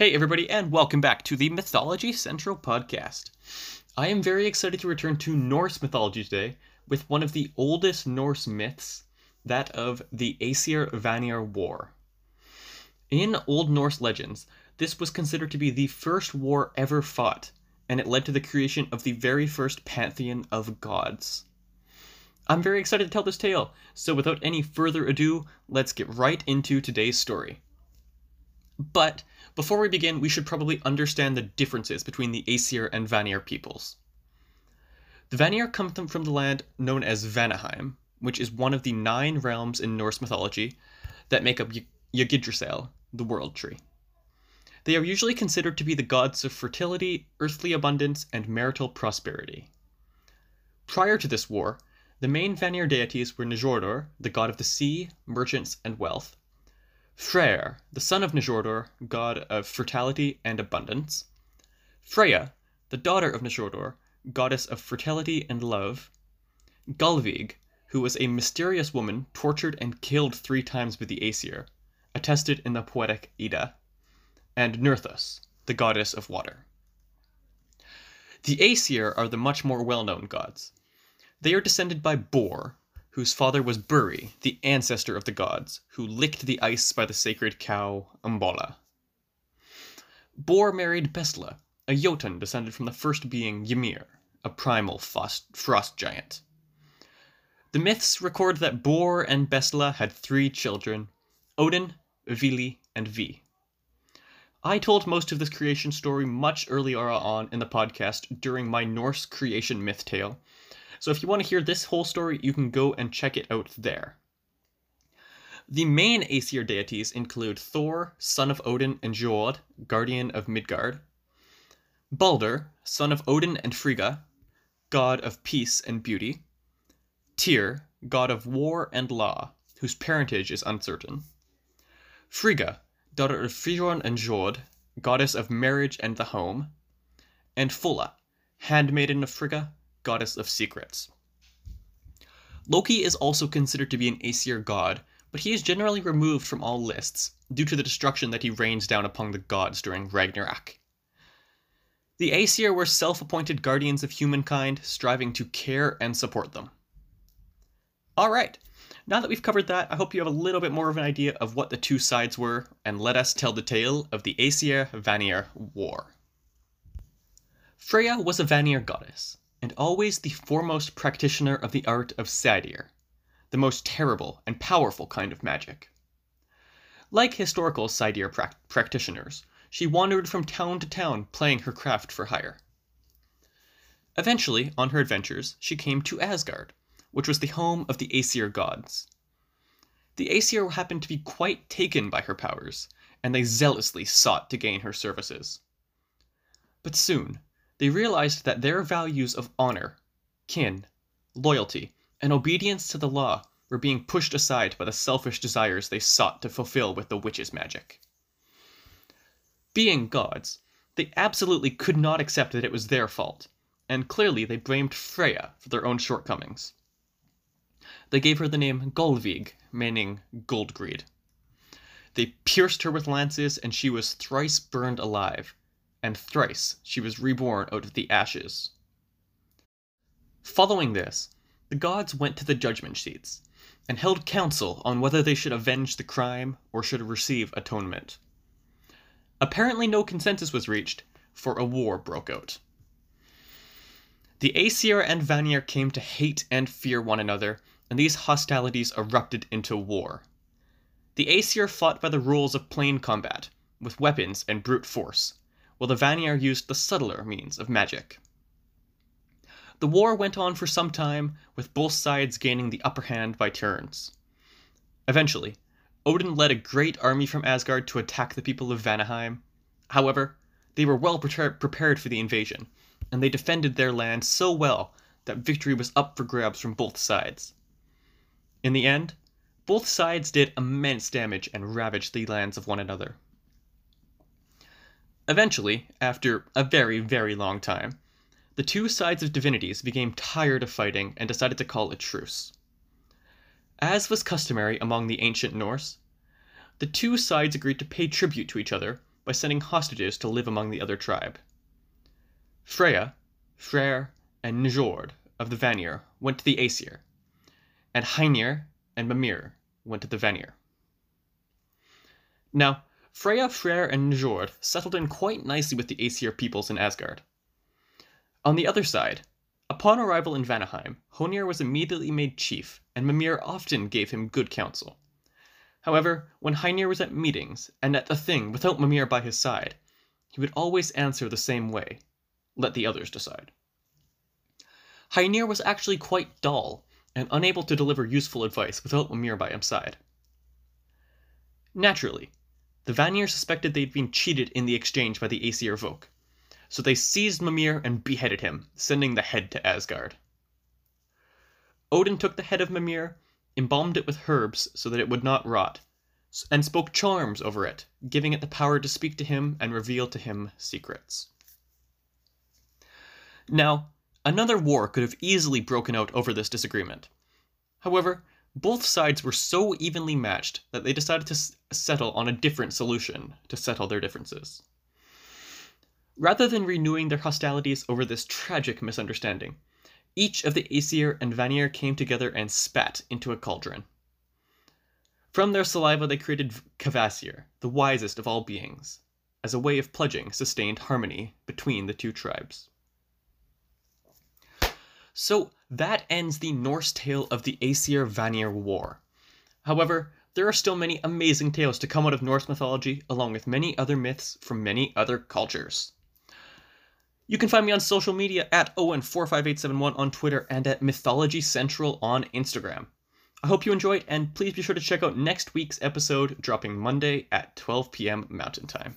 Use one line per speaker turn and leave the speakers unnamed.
Hey, everybody, and welcome back to the Mythology Central podcast. I am very excited to return to Norse mythology today with one of the oldest Norse myths, that of the Aesir Vanir War. In Old Norse legends, this was considered to be the first war ever fought, and it led to the creation of the very first pantheon of gods. I'm very excited to tell this tale, so without any further ado, let's get right into today's story. But before we begin, we should probably understand the differences between the Aesir and Vanir peoples. The Vanir come from the land known as Vanaheim, which is one of the nine realms in Norse mythology that make up y- Yggdrasil, the world tree. They are usually considered to be the gods of fertility, earthly abundance, and marital prosperity. Prior to this war, the main Vanir deities were Njordr, the god of the sea, merchants, and wealth, Freyr, the son of Njordr, god of fertility and abundance. Freya, the daughter of Njordr, goddess of fertility and love. Gullveig, who was a mysterious woman tortured and killed three times by the Aesir, attested in the poetic Edda. And Nerthus, the goddess of water. The Aesir are the much more well known gods. They are descended by Bor, whose father was Buri, the ancestor of the gods, who licked the ice by the sacred cow Umbola. Bor married Bestla, a Jotun descended from the first being Ymir, a primal frost, giant. The myths record that Bor and Bestla had three children Odin, Vili, and Vi. I told most of this creation story much earlier on in the podcast during my Norse creation myth tale, so if you want to hear this whole story, you can go and check it out there. The main Aesir deities include Thor, son of Odin and Jord, guardian of Midgard, Balder, son of Odin and Frigga, god of peace and beauty, Tyr, god of war and law, whose parentage is uncertain, Frigga, daughter of Fridjon and Jord, goddess of marriage and the home, and Fulla, handmaiden of Frigga, goddess of secrets. Loki is also considered to be an Aesir god, but he is generally removed from all lists due to the destruction that he rains down upon the gods during Ragnarok. The Aesir were self appointed guardians of humankind, striving to care and support them. Alright, now that we've covered that, I hope you have a little bit more of an idea of what the two sides were, and let us tell the tale of the Aesir Vanir War. Freya was a Vanir goddess and always the foremost practitioner of the art of seidr, the most terrible and powerful kind of magic. Like historical seidr pra- practitioners, she wandered from town to town playing her craft for hire. Eventually, on her adventures, she came to Asgard, which was the home of the Aesir gods. The Aesir happened to be quite taken by her powers, and they zealously sought to gain her services. But soon, they realized that their values of honor, kin, loyalty, and obedience to the law were being pushed aside by the selfish desires they sought to fulfill with the witch's magic. Being gods, they absolutely could not accept that it was their fault, and clearly they blamed Freya for their own shortcomings. They gave her the name Gullveig, meaning gold greed. They pierced her with lances, and she was thrice burned alive, and thrice she was reborn out of the ashes. Following this, the gods went to the judgment seats and held council on whether they should avenge the crime or should receive atonement. Apparently, no consensus was reached, for a war broke out. The Aesir and Vanir came to hate and fear one another, and these hostilities erupted into war. The Aesir fought by the rules of plain combat, with weapons and brute force, while the Vanir used the subtler means of magic. The war went on for some time, with both sides gaining the upper hand by turns. Eventually, Odin led a great army from Asgard to attack the people of Vanaheim. However, they were well prepared for the invasion, and they defended their land so well that victory was up for grabs from both sides. In the end, both sides did immense damage and ravaged the lands of one another. Eventually, after a very, very long time, the two sides of divinities became tired of fighting and decided to call a truce. As was customary among the ancient Norse, the two sides agreed to pay tribute to each other by sending hostages to live among the other tribe. Freya, Freyr, and Njord of the Vanir went to the Aesir, and Hoenir and Mimir went to the Vanir. Now, Freya, Freyr, and Njord settled in quite nicely with the Aesir peoples in Asgard. On the other side, upon arrival in Vanaheim, Hoenir was immediately made chief, and Mimir often gave him good counsel. However, when Hoenir was at meetings, and at the thing without Mimir by his side, he would always answer the same way let the others decide. Hoenir was actually quite dull, and unable to deliver useful advice without Mimir by his side. Naturally, the Vanir suspected they'd been cheated in the exchange by the Aesir Folk, so they seized Mimir and beheaded him, sending the head to Asgard. Odin took the head of Mimir, embalmed it with herbs so that it would not rot, and spoke charms over it, giving it the power to speak to him and reveal to him secrets. Now, another war could have easily broken out over this disagreement. However, both sides were so evenly matched that they decided to s- settle on a different solution to settle their differences. Rather than renewing their hostilities over this tragic misunderstanding, each of the Aesir and Vanir came together and spat into a cauldron. From their saliva they created Kvasir, the wisest of all beings, as a way of pledging sustained harmony between the two tribes. So that ends the Norse tale of the Aesir Vanir War. However, there are still many amazing tales to come out of Norse mythology, along with many other myths from many other cultures. You can find me on social media at Owen45871 on Twitter and at Mythology Central on Instagram. I hope you enjoyed, and please be sure to check out next week's episode dropping Monday at 12 p.m. Mountain Time.